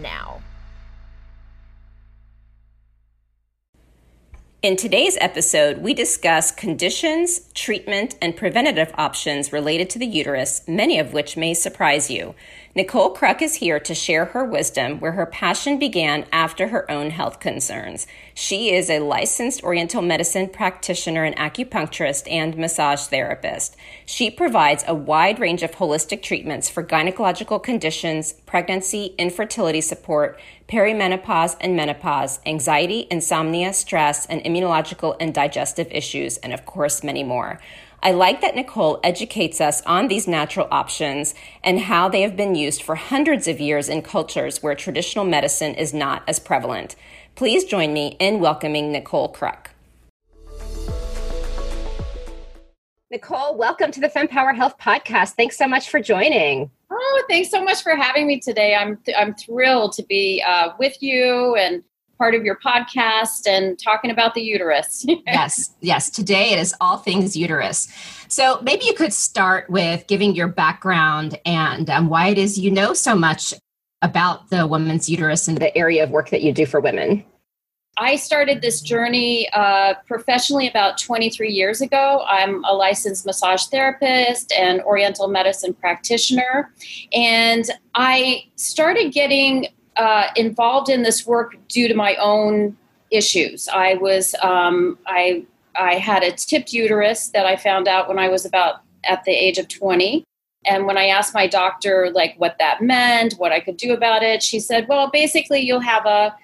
now. In today's episode, we discuss conditions, treatment, and preventative options related to the uterus, many of which may surprise you. Nicole Kruk is here to share her wisdom where her passion began after her own health concerns. She is a licensed Oriental medicine practitioner and acupuncturist and massage therapist. She provides a wide range of holistic treatments for gynecological conditions, pregnancy, infertility support, perimenopause and menopause, anxiety, insomnia, stress, and immunological and digestive issues, and of course, many more. I like that Nicole educates us on these natural options and how they have been used for hundreds of years in cultures where traditional medicine is not as prevalent. Please join me in welcoming Nicole Kruk. Nicole, welcome to the FemPower Health Podcast. Thanks so much for joining. Oh, thanks so much for having me today. I'm I'm thrilled to be uh, with you and part of your podcast and talking about the uterus. yes, yes. Today it is all things uterus. So maybe you could start with giving your background and um, why it is you know so much about the woman's uterus and The area of work that you do for women. I started this journey uh, professionally about 23 years ago. I'm a licensed massage therapist and Oriental medicine practitioner, and I started getting uh, involved in this work due to my own issues. I was um, I I had a tipped uterus that I found out when I was about at the age of 20. And when I asked my doctor like what that meant, what I could do about it, she said, "Well, basically you'll have a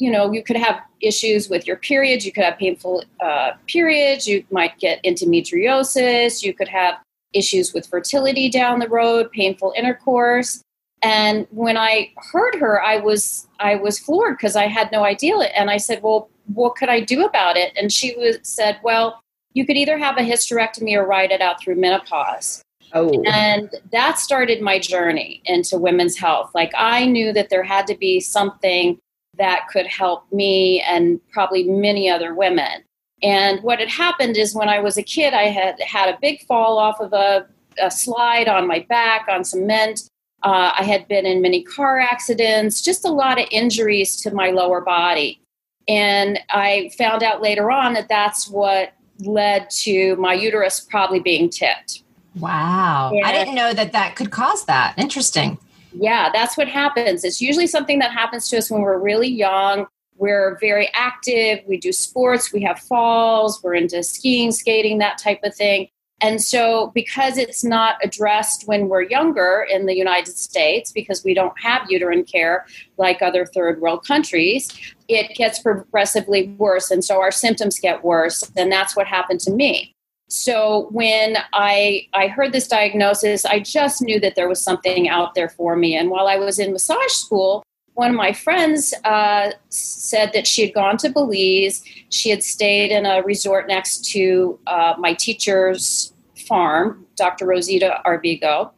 you know, you could have issues with your periods. You could have painful uh, periods. You might get endometriosis. You could have issues with fertility down the road, painful intercourse. And when I heard her, I was I was floored because I had no idea. And I said, "Well, what could I do about it?" And she was, said, "Well, you could either have a hysterectomy or ride it out through menopause." Oh, And that started my journey into women's health. Like I knew that there had to be something that could help me and probably many other women. And what had happened is when I was a kid, I had had a big fall off of a, a slide on my back on cement. Uh, I had been in many car accidents, just a lot of injuries to my lower body. And I found out later on that that's what led to my uterus probably being tipped. wow. Yeah. I didn't know that that could cause that. Interesting. Yeah, that's what happens. It's usually something that happens to us when we're really young. We're very active. We do sports. We have falls. We're into skiing, skating, that type of thing. And so, because it's not addressed when we're younger in the United States, because we don't have uterine care like other third world countries, it gets progressively worse. And so, our symptoms get worse. And that's what happened to me. So when I I heard this diagnosis, I just knew that there was something out there for me. And while I was in massage school, one of my friends uh, said that she had gone to Belize. She had stayed in a resort next to uh, my teacher's farm, Dr. Rosita Arvigo,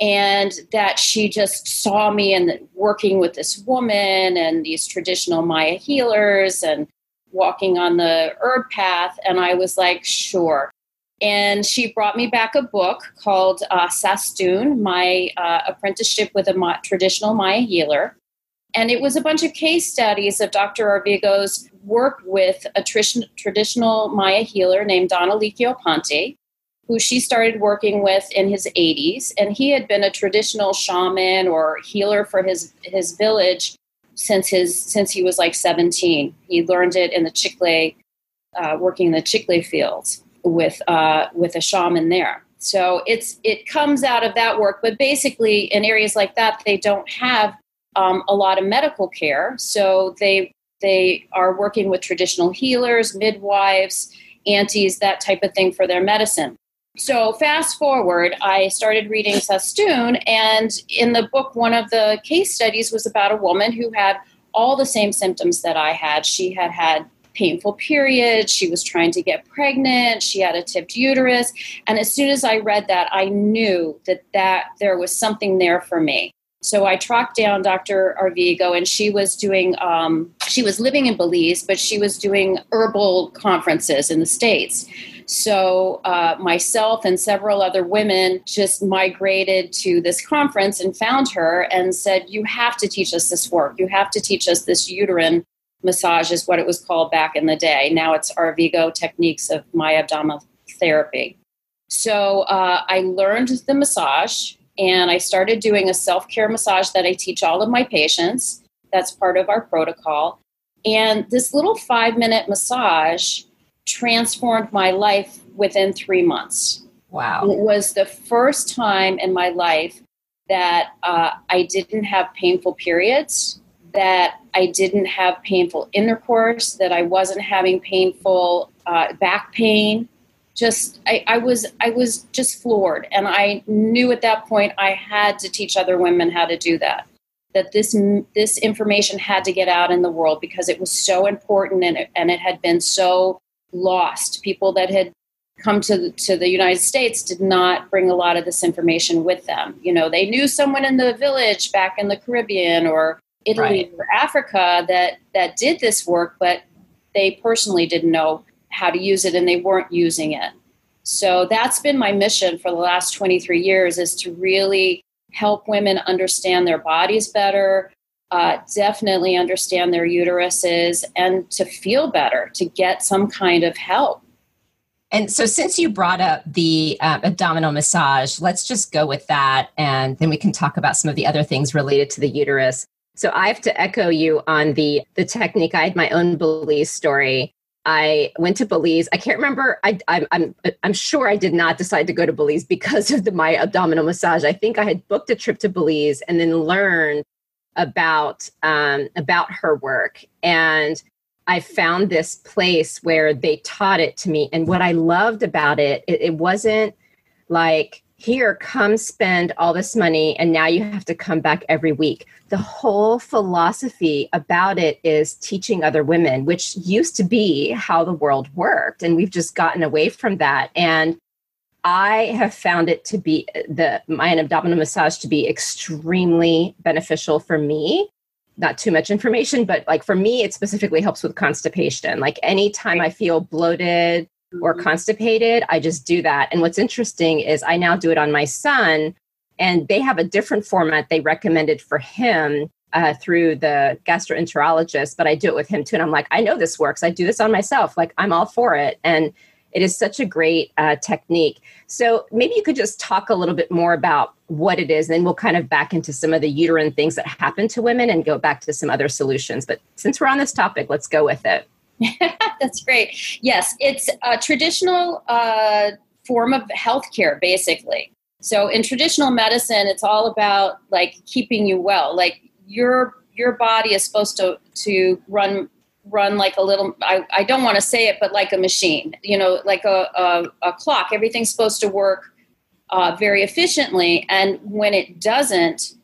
and that she just saw me and working with this woman and these traditional Maya healers and walking on the herb path. And I was like, sure. And she brought me back a book called uh, Sastun, my uh, apprenticeship with a Ma- traditional Maya healer. And it was a bunch of case studies of Dr. Arvigo's work with a traditional Maya healer named Don Elijio Panti, who she started working with in his 80s. And he had been a traditional shaman or healer for his, his village since, his, since he was like 17. He learned it in the Chicle, uh, working in the Chicle fields with, uh, with a shaman there. So it's, it comes out of that work. But basically, in areas like that, they don't have um, a lot of medical care. So they they are working with traditional healers, midwives, aunties, that type of thing for their medicine. So, fast forward, I started reading Sastun, and in the book, one of the case studies was about a woman who had all the same symptoms that I had. She had had painful periods, she was trying to get pregnant, she had a tipped uterus, and as soon as I read that, I knew that that there was something there for me. So I tracked down Dr. Arvigo, and she was doing. Um, she was living in Belize, but she was doing herbal conferences in the states. So uh, myself and several other women just migrated to this conference and found her and said, "You have to teach us this work. You have to teach us this uterine massage, is what it was called back in the day. Now it's Arvigo techniques of Maya abdominal therapy." So uh, I learned the massage and I started doing a self care massage that I teach all of my patients. That's part of our protocol. And this little five minute massage transformed my life within three months. Wow. It was the first time in my life that uh, I didn't have painful periods, that I didn't have painful intercourse, that I wasn't having painful uh, back pain, just I, I, was I was just floored, and I knew at that point I had to teach other women how to do that. That this this information had to get out in the world because it was so important and it, and it had been so lost. People that had come to the, to the United States did not bring a lot of this information with them. You know, they knew someone in the village back in the Caribbean or Italy right. or Africa that that did this work, but they personally didn't know how to use it and they weren't using it. So that's been my mission for the last 23 years is to really help women understand their bodies better, uh, definitely understand their uteruses, and to feel better, to get some kind of help. And so, since you brought up the uh, abdominal massage, let's just go with that, and then we can talk about some of the other things related to the uterus. So, I have to echo you on the the technique. I had my own Belize story I went to Belize. I can't remember. I, am I'm, I'm sure I did not decide to go to Belize because of the, Maya abdominal massage. I think I had booked a trip to Belize and then learned about um, about her work. And I found this place where they taught it to me. And what I loved about it, it, it wasn't like here come spend all this money and now you have to come back every week. The whole philosophy about it is teaching other women which used to be how the world worked and we've just gotten away from that. And i have found it to be the Maya abdominal massage to be extremely beneficial for me. Not too much information but like for me it specifically helps with constipation. Like anytime i feel bloated or mm-hmm. constipated, I just do that. And what's interesting is I now do it on my son, and they have a different format they recommended for him uh, through the gastroenterologist, but I do it with him too. And I'm like, I know this works. I do this on myself. Like, I'm all for it. And it is such a great uh, technique. So maybe you could just talk a little bit more about what it is, and then we'll kind of back into some of the uterine things that happen to women and go back to some other solutions. But since we're on this topic, let's go with it. That's great. Yes, it's a traditional uh, form of healthcare, basically. So in traditional medicine, it's all about like keeping you well. Like your your body is supposed to to run run like a little. I, I don't want to say it, but like a machine. You know, like a a, a clock. Everything's supposed to work uh, very efficiently, and when it doesn't,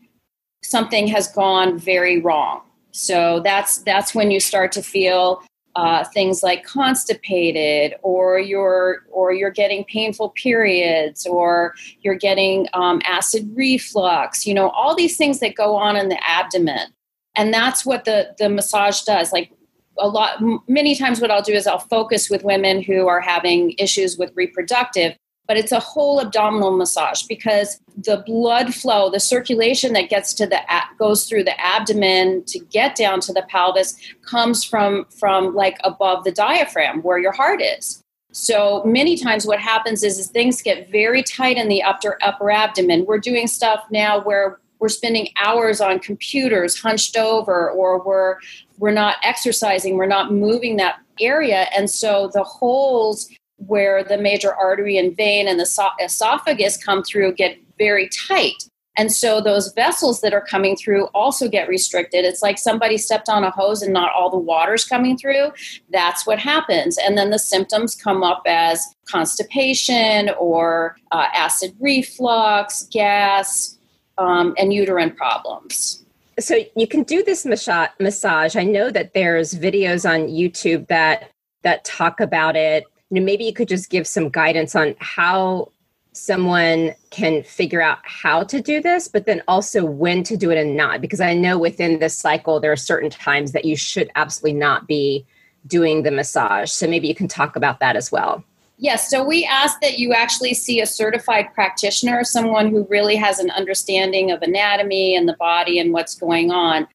something has gone very wrong. So that's that's when you start to feel uh, things like constipated or you're or you're getting painful periods or you're getting um, acid reflux you know all these things that go on in the abdomen. And that's what the the massage does. Like a lot many times what i'll do is i'll focus with women who are having issues with reproductive but it's a whole abdominal massage because the blood flow, the circulation that gets to the goes through the abdomen to get down to the pelvis comes from from like above the diaphragm where your heart is. So many times what happens is, is things get very tight in the upper upper abdomen. We're doing stuff now where we're spending hours on computers hunched over or we're we're not exercising, we're not moving that area and so the holes where the major artery and vein and the esophagus come through get very tight. And so those vessels that are coming through also get restricted. It's like somebody stepped on a hose and not all the water's coming through. That's what happens. And then the symptoms come up as constipation or uh, acid reflux, gas, um, and uterine problems. So you can do this massage. I know that there's videos on YouTube that that talk about it. You know, maybe you could just give some guidance on how someone can figure out how to do this, but then also when to do it and not. Because I know within this cycle, there are certain times that you should absolutely not be doing the massage. So maybe you can talk about that as well. Yes, so we ask that you actually see a certified practitioner, someone who really has an understanding of anatomy and the body and what's going on.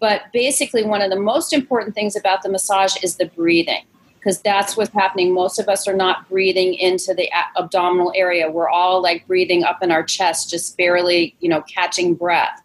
But basically, one of the most important things about the massage is the breathing because that's what's happening. Most of us are not breathing into the abdominal area. We're all like breathing up in our chest, just barely, you know, catching breath.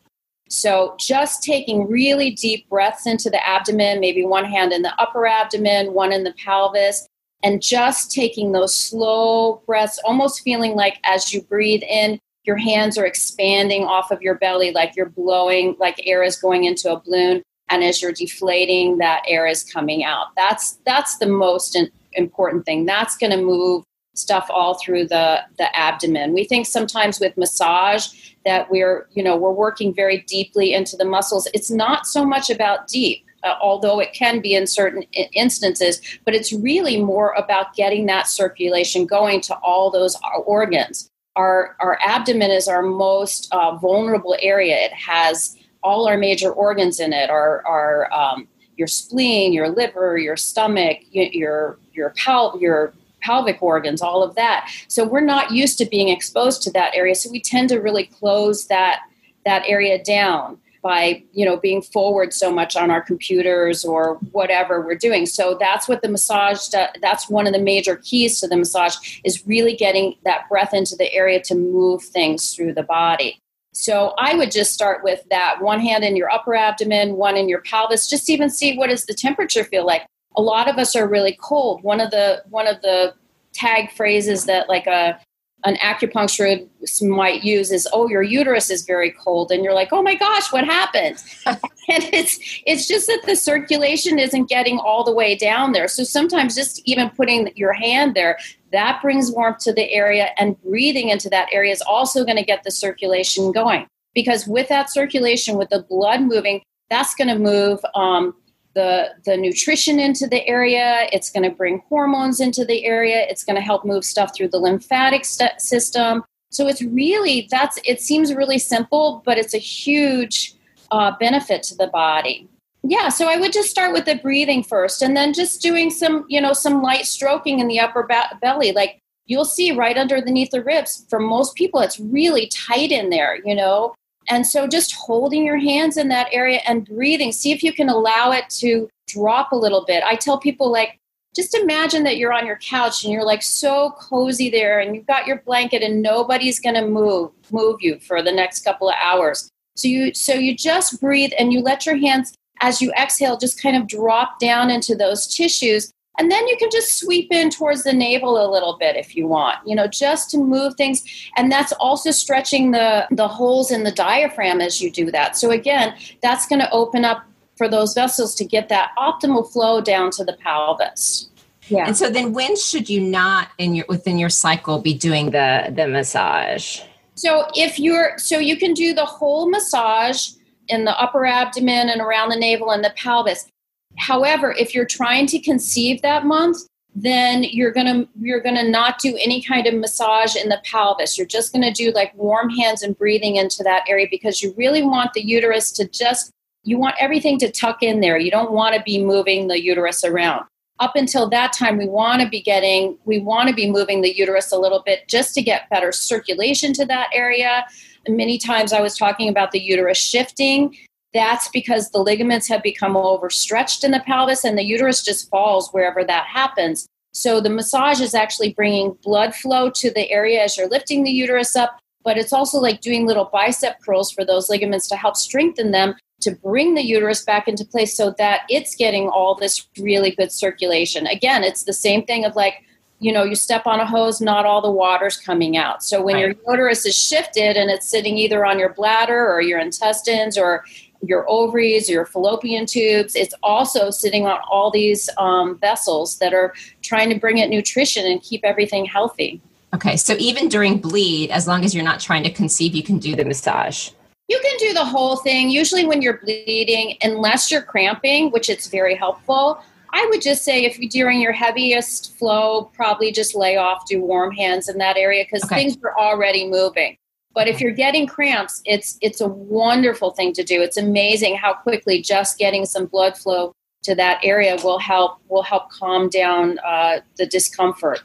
So just taking really deep breaths into the abdomen, maybe one hand in the upper abdomen, one in the pelvis, and just taking those slow breaths, almost feeling like as you breathe in, your hands are expanding off of your belly, like you're blowing, like air is going into a balloon and as you're deflating that air is coming out. That's that's the most important thing. That's going to move stuff all through the the abdomen. We think sometimes with massage that we're you know we're working very deeply into the muscles. It's not so much about deep uh, although it can be in certain instances but it's really more about getting that circulation going to all those organs. Our our abdomen is our most uh, vulnerable area. It has all our major organs in it our, our um, your spleen, your liver, your stomach, your your pal- your pelvic organs, all of that. So we're not used to being exposed to that area, so we tend to really close that that area down by you know being forward so much on our computers or whatever we're doing. So that's what the massage that's one of the major keys to the massage is really getting that breath into the area to move things through the body so I would just start with that one hand in your upper abdomen, one in your pelvis, just even see what does the temperature feel like. A lot of us are really cold. One of the one of the tag phrases that like a an acupuncturist might use is oh your uterus is very cold and you're like oh my gosh what happened? And it's it's just that the circulation isn't getting all the way down there. So sometimes just even putting your hand there that brings warmth to the area and breathing into that area is also going to get the circulation going. Because with that circulation with the blood moving that's going to move um, the, the nutrition into the area. It's going to bring hormones into the area. It's going to help move stuff through the lymphatic st- system. So it's really that's it seems really simple, but it's a huge uh, benefit to the body. Yeah, so I would just start with the breathing first, and then just doing some you know some light stroking in the upper ba- belly, like you'll see right underneath the ribs. For most people, it's really tight in there, you know. And so just holding your hands in that area and breathing, see if you can allow it to drop a little bit. I tell people, like, just imagine that you're on your couch and you're like so cozy there and you've got your blanket and nobody's going to move move you for the next couple of hours. So you so you just breathe and you let your hands as you exhale just kind of drop down into those tissues and then you can just sweep in towards the navel a little bit if you want, you know, just to move things. And that's also stretching the, the holes in the diaphragm as you do that. So again, that's going to open up for those vessels to get that optimal flow down to the pelvis. Yeah. And so then when should you not in your within your cycle be doing the the massage? So if you're so you can do the whole massage in the upper abdomen and around the navel and the pelvis. However, if you're trying to conceive that month, then you're gonna you're gonna not do any kind of massage in the pelvis. You're just gonna do like warm hands and breathing into that area because you really want the uterus to just you want everything to tuck in there. You don't want to be moving the uterus around. Up until that time, we want to be getting we want to be moving the uterus a little bit just to get better circulation to that area. many times I was talking about the uterus shifting that's because the ligaments have become overstretched in the pelvis and the uterus just falls wherever that happens. So the massage is actually bringing blood flow to the area as you're lifting the uterus up, but it's also like doing little bicep curls for those ligaments to help strengthen them to bring the uterus back into place so that it's getting all this really good circulation. Again, it's the same thing of like you know, you step on a hose, not all the water's coming out. So when right. your uterus is shifted and it's sitting either on your bladder or your intestines or your ovaries, your fallopian tubes, it's also sitting on all these um, vessels that are trying to bring it nutrition and keep everything healthy. Okay, so even during bleed, as long as you're not trying to conceive, you can do the massage. You can do the whole thing. Usually, when you're bleeding, unless you're cramping, which it's very helpful, I would just say if you're during your heaviest flow, probably just lay off, do warm hands in that area because okay. things are already moving. But if you're getting cramps, it's it's a wonderful thing to do. It's amazing how quickly just getting some blood flow to that area will help will help calm down uh, the discomfort.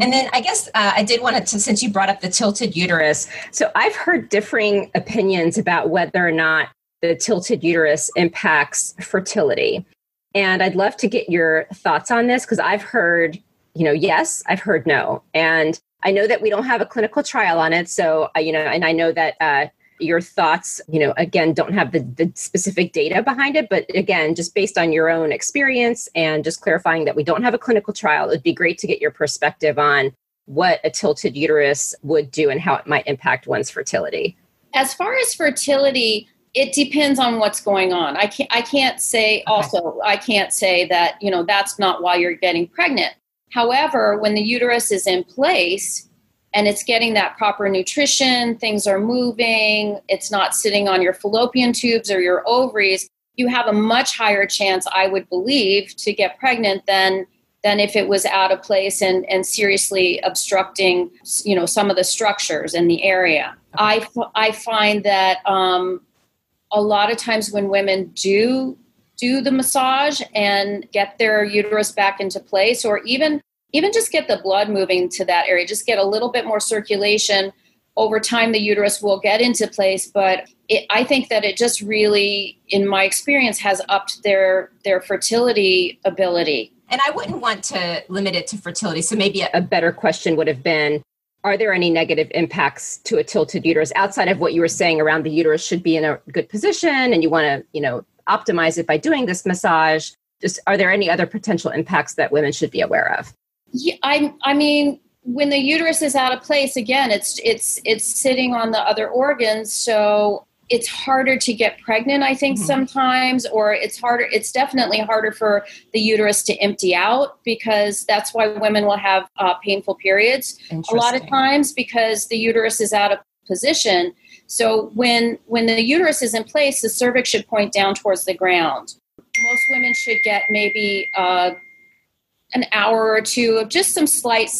And then I guess uh, I did want to, since you brought up the tilted uterus. So I've heard differing opinions about whether or not the tilted uterus impacts fertility. And I'd love to get your thoughts on this because I've heard, you know, yes, I've heard no. And I know that we don't have a clinical trial on it. So, uh, you know, and I know that uh, your thoughts, you know, again, don't have the, the specific data behind it. But again, just based on your own experience and just clarifying that we don't have a clinical trial, it'd be great to get your perspective on what a tilted uterus would do and how it might impact one's fertility. As far as fertility, it depends on what's going on. I can't I can't say okay. also I can't say that, you know, that's not why you're getting pregnant. However, when the uterus is in place and it's getting that proper nutrition, things are moving, it's not sitting on your fallopian tubes or your ovaries, you have a much higher chance, I would believe, to get pregnant than than if it was out of place and, and seriously obstructing, you know, some of the structures in the area. I, I find that um, a lot of times when women do do the massage and get their uterus back into place or even even just get the blood moving to that area just get a little bit more circulation. Over time the uterus will get into place but it, i think that it just really in my experience has upped their their fertility ability. And i wouldn't want to limit it to fertility so maybe a, a better question would have been are there any negative impacts to a tilted uterus outside of what you were saying around the uterus should be in a good position and you want to you know optimize it by doing this massage. Just are there any other potential impacts that women should be aware of? Yeah i i mean when the uterus is out of place again it's it's it's sitting on the other organs so it's harder to get pregnant i think mm-hmm. sometimes or it's harder it's definitely harder for the uterus to empty out because that's why women will have uh, painful periods. A lot of times because the uterus is out of position so when when the uterus is in place the cervix should point down towards the ground most women should get maybe uh, an hour or two of just some slight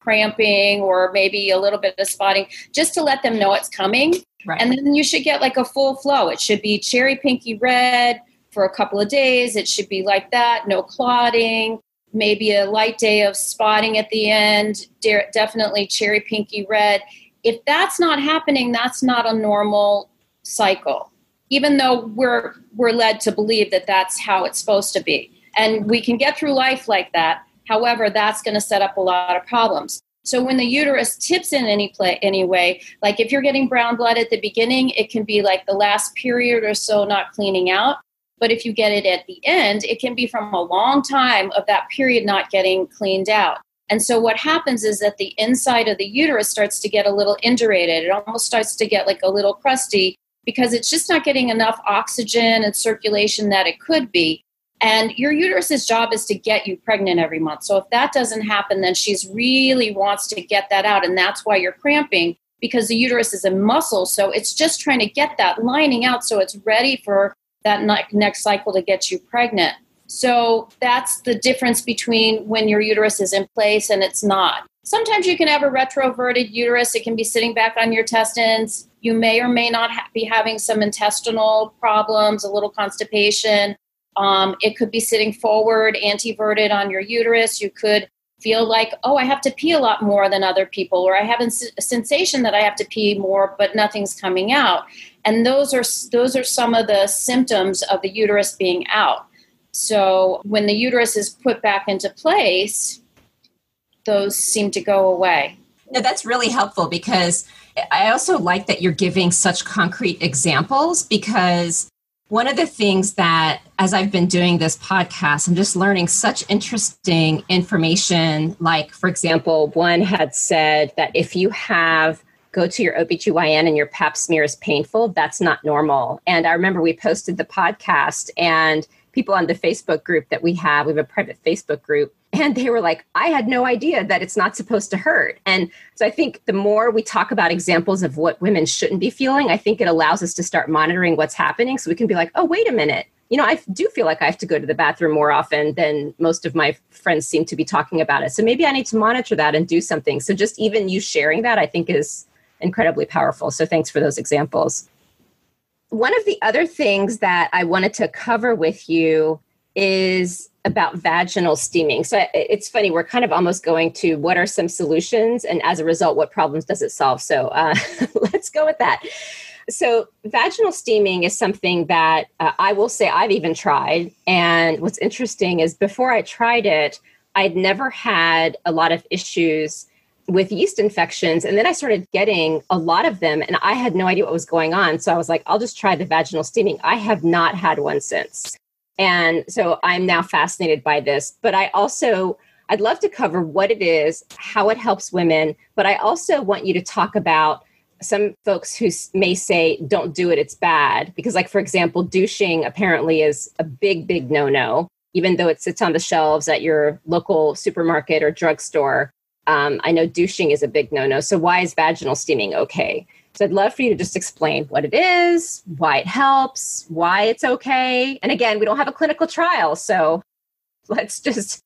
cramping or maybe a little bit of spotting just to let them know it's coming Right. And then you should get like a full flow. It should be cherry pinky red for a couple of days. It should be like that, no clotting, maybe a light day of spotting at the end, de- definitely cherry pinky red. If that's not happening, that's not a normal cycle. Even though we're we're led to believe that that's how it's supposed to be. And we can get through life like that. However, that's going to set up a lot of problems. So when the uterus tips in any play anyway, like if you're getting brown blood at the beginning, it can be like the last period or so not cleaning out. But if you get it at the end, it can be from a long time of that period not getting cleaned out. And so what happens is that the inside of the uterus starts to get a little indurated. It almost starts to get like a little crusty because it's just not getting enough oxygen and circulation that it could be. And your uterus's job is to get you pregnant every month. So if that doesn't happen, then she's really wants to get that out. And that's why you're cramping because the uterus is a muscle. So it's just trying to get that lining out so it's ready for that next cycle to get you pregnant. So that's the difference between when your uterus is in place and it's not. Sometimes you can have a retroverted uterus, it can be sitting back on your intestines. You may or may not ha- be having some intestinal problems, a little constipation. Um, it could be sitting forward, anteverted on your uterus. You could feel like, oh, I have to pee a lot more than other people, or I have a sensation that I have to pee more, but nothing's coming out. And those are those are some of the symptoms of the uterus being out. So when the uterus is put back into place, those seem to go away. No, that's really helpful because I also like that you're giving such concrete examples because one of the things that as i've been doing this podcast i'm just learning such interesting information like for example one had said that if you have go to your OBGYN and your pap smear is painful, that's not normal. And I remember we posted the podcast and people on the Facebook group that we have, we have a private Facebook group, and they were like, I had no idea that it's not supposed to hurt. And so I think the more we talk about examples of what women shouldn't be feeling, I think it allows us to start monitoring what's happening so we can be like, oh, wait a minute. You know, I do feel like I have to go to the bathroom more often than most of my friends seem to be talking about it. So maybe I need to monitor that and do something. So just even you sharing that, I think is incredibly powerful. So thanks for those examples. One of the other things that I wanted to cover with you is about vaginal steaming. So it's funny, we're kind of almost going to what are some solutions, and as a result, what problems does it solve? So uh, let's go with that. So, vaginal steaming is something that uh, I will say I've even tried. And what's interesting is before I tried it, I'd never had a lot of issues with yeast infections. And then I started getting a lot of them, and I had no idea what was going on. So I was like, I'll just try the vaginal steaming. I have not had one since. And so I'm now fascinated by this. But I also, I'd love to cover what it is, how it helps women. But I also want you to talk about some folks who may say, don't do it, it's bad. Because, like, for example, douching apparently is a big, big no no, even though it sits on the shelves at your local supermarket or drugstore. Um, I know douching is a big no no. So, why is vaginal steaming okay? So, I'd love for you to just explain what it is, why it helps, why it's okay. And again, we don't have a clinical trial. So, let's just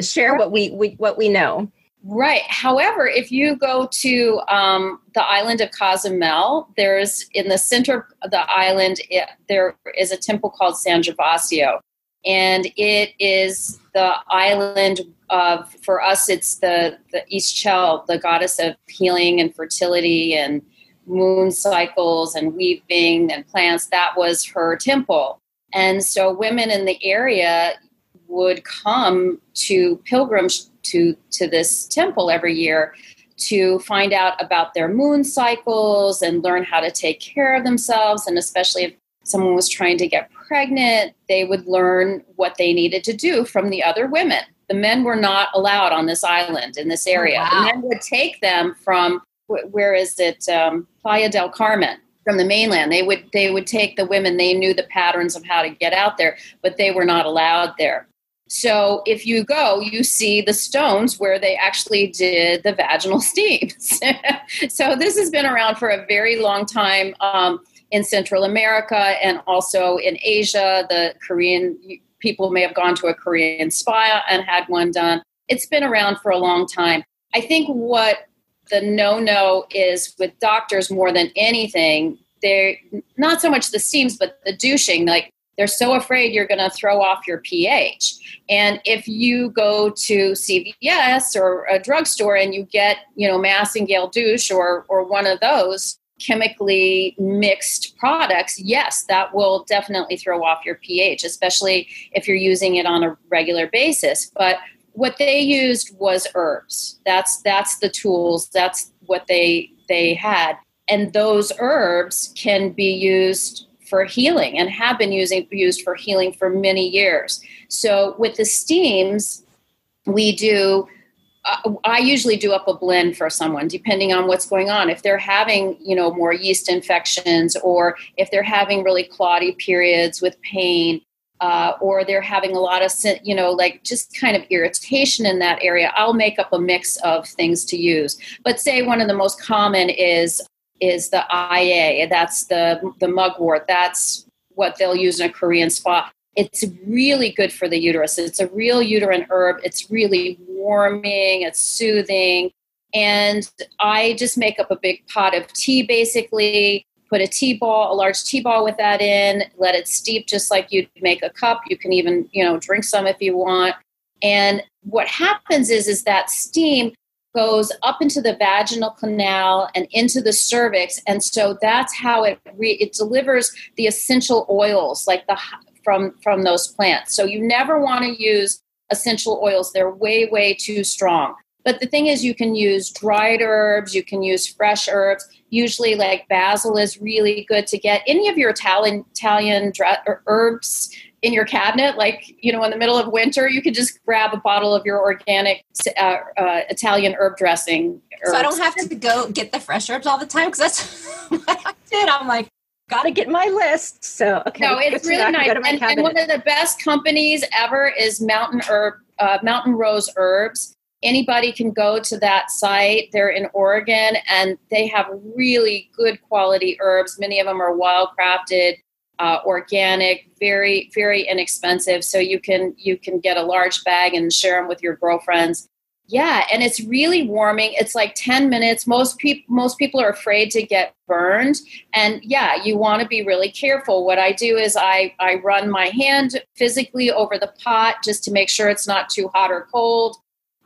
share what we, we what we know. Right. However, if you go to um, the island of Cozumel, there's in the center of the island, it, there is a temple called San Gervasio. And it is the island of, for us, it's the, the Ixchel, the goddess of healing and fertility and moon cycles and weaving and plants. That was her temple. And so women in the area would come to pilgrims to, to this temple every year to find out about their moon cycles and learn how to take care of themselves. And especially if someone was trying to get pregnant, they would learn what they needed to do from the other women. The men were not allowed on this island in this area. wow. The men would take them from where is it um, playa del carmen from the mainland they would they would take the women they knew the patterns of how to get out there but they were not allowed there so if you go you see the stones where they actually did the vaginal steams so this has been around for a very long time um, in central america and also in asia the korean people may have gone to a korean spa and had one done it's been around for a long time i think what the no no is with doctors more than anything. They're not so much the steams, but the douching. Like they're so afraid you're going to throw off your pH. And if you go to CVS or a drugstore and you get, you know, Massengill douche or or one of those chemically mixed products, yes, that will definitely throw off your pH, especially if you're using it on a regular basis. But what they used was herbs. That's that's the tools. That's what they they had, and those herbs can be used for healing and have been using used for healing for many years. So with the steams, we do. I usually do up a blend for someone, depending on what's going on. If they're having, you know, more yeast infections, or if they're having really clotty periods with pain, uh, or they're having a lot of you know like just kind of irritation in that area i'll make up a mix of things to use but say one of the most common is is the ia that's the the mugwort that's what they'll use in a korean spa it's really good for the uterus. It's a real uterine herb. It's really warming it's soothing. And i just make up a big pot of tea basically. Put a tea ball, a large tea ball with that in, let it steep just like you'd make a cup. You can even, you know, drink some if you want. And what happens is is that steam goes up into the vaginal canal and into the cervix. And so that's how it re- it delivers the essential oils like the from from those plants. So you never want to use essential oils. They're way way too strong. But the thing is, you can use dried herbs, you can use fresh herbs. Usually, like basil is really good to get. Any of your Italian Italian herbs in your cabinet, like you know, in the middle of winter, you could just grab a bottle of your organic uh, uh, Italian herb dressing. Herbs. So I don't have to go get the fresh herbs all the time because that's what I did. I'm like, got to get my list. So okay, no, it's really nice. And, and, one of the best companies ever is Mountain Herb, uh, Mountain Rose Herbs. Anybody can go to that site. They're in Oregon, and they have really good quality herbs. Many of them are wild crafted, uh, organic, very very inexpensive. So you can you can get a large bag and share them with your girlfriends yeah and it's really warming. It's like 10 minutes. Most people most people are afraid to get burned. And yeah you want to be really careful. What i do is i i run my hand physically over the pot just to make sure it's not too hot or cold.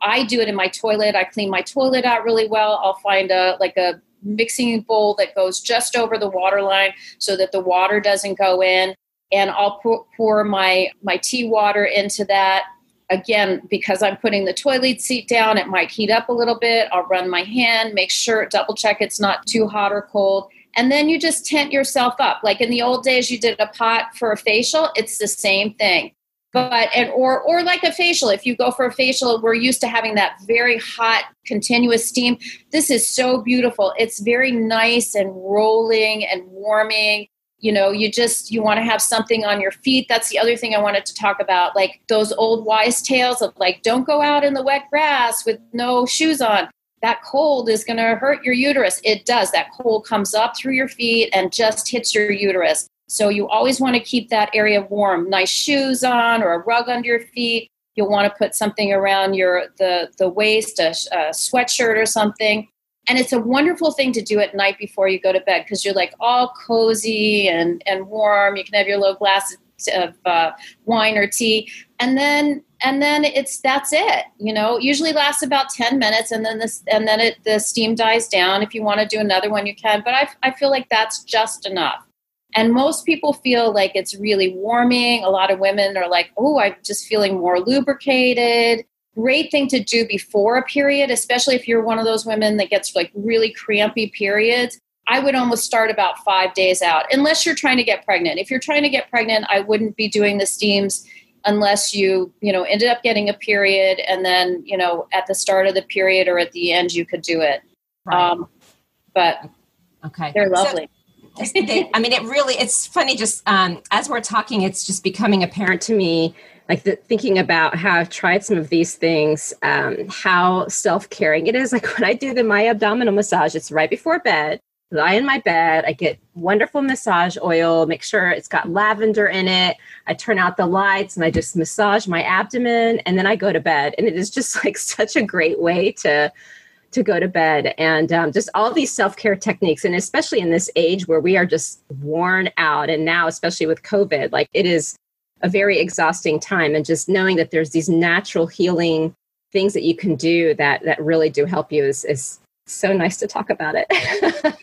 I do it in my toilet. I clean my toilet out really well. I'll find a like a mixing bowl that goes just over the water line so that the water doesn't go in. And i'll pour, pour my my tea water into that again, because I'm putting the toilet seat down, it might heat up a little bit. I'll run my hand, make sure, double check it's not too hot or cold. And then you just tent yourself up. Like in the old days, you did a pot for a facial, it's the same thing. But and or or like a facial, if you go for a facial, we're used to having that very hot, continuous steam. This is so beautiful. It's very nice and rolling and warming you know you just you want to have something on your feet. That's the other thing i wanted to talk about like those old wise tales of like don't go out in the wet grass with no shoes on. That cold is going to hurt your uterus. It does. That cold comes up through your feet and just hits your uterus. So you always want to keep that area warm. Nice shoes on or a rug under your feet. You'll want to put something around your the the waist a, a sweatshirt or something and it's a wonderful thing to do at night before you go to bed because you're like all cozy and and warm. You can have your little glass of uh, wine or tea. And then and then it's that's it you know? Usually lasts about 10 minutes and then this and then it the steam dies down. If you want to do another one you can but I, I feel like that's just enough. And most people feel like it's really warming. A lot of women are like oh i'm just feeling more lubricated great thing to do before a period, especially if you're one of those women that gets like really crampy periods. I would almost start about five days out, unless you're trying to get pregnant. If you're trying to get pregnant, I wouldn't be doing the steams unless you, you know, ended up getting a period and then, you know, at the start of the period or at the end, you could do it. Right. Um, but okay, they're lovely. So, I mean, it really, it's funny just um, as we're talking, it's just becoming apparent to me like the, thinking about how I've tried some of these things, um, how self caring it is. Like when I do the Maya abdominal massage, it's right before bed. Lie in my bed. I get wonderful massage oil. Make sure it's got lavender in it. I turn out the lights and I just massage my abdomen, and then I go to bed. And it is just like such a great way to to go to bed and um, just all these self-care techniques and especially in this age where we are just worn out and now especially with covid like it is a very exhausting time and just knowing that there's these natural healing things that you can do that that really do help you is, is so nice to talk about it.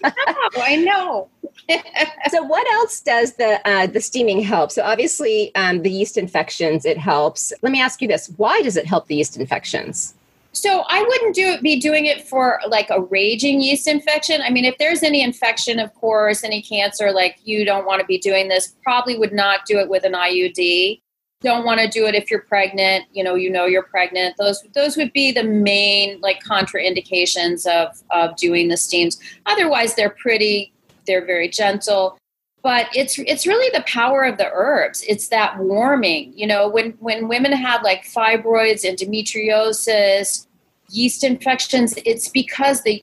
oh, I know. so, what else does the uh, the steaming help? So, obviously, um, the yeast infections it helps. Let me ask you this: Why does it help the yeast infections? So I wouldn't do it, be doing it for like a raging yeast infection. I mean, if there's any infection, of course, any cancer, like you don't want to be doing this. Probably would not do it with an IUD. Don't want to do it if you're pregnant. You know, you know you're pregnant. Those those would be the main like contraindications of of doing the steams. Otherwise, they're pretty. They're very gentle but it's it's really the power of the herbs it's that warming you know when when women have like fibroids and endometriosis yeast infections, it's because the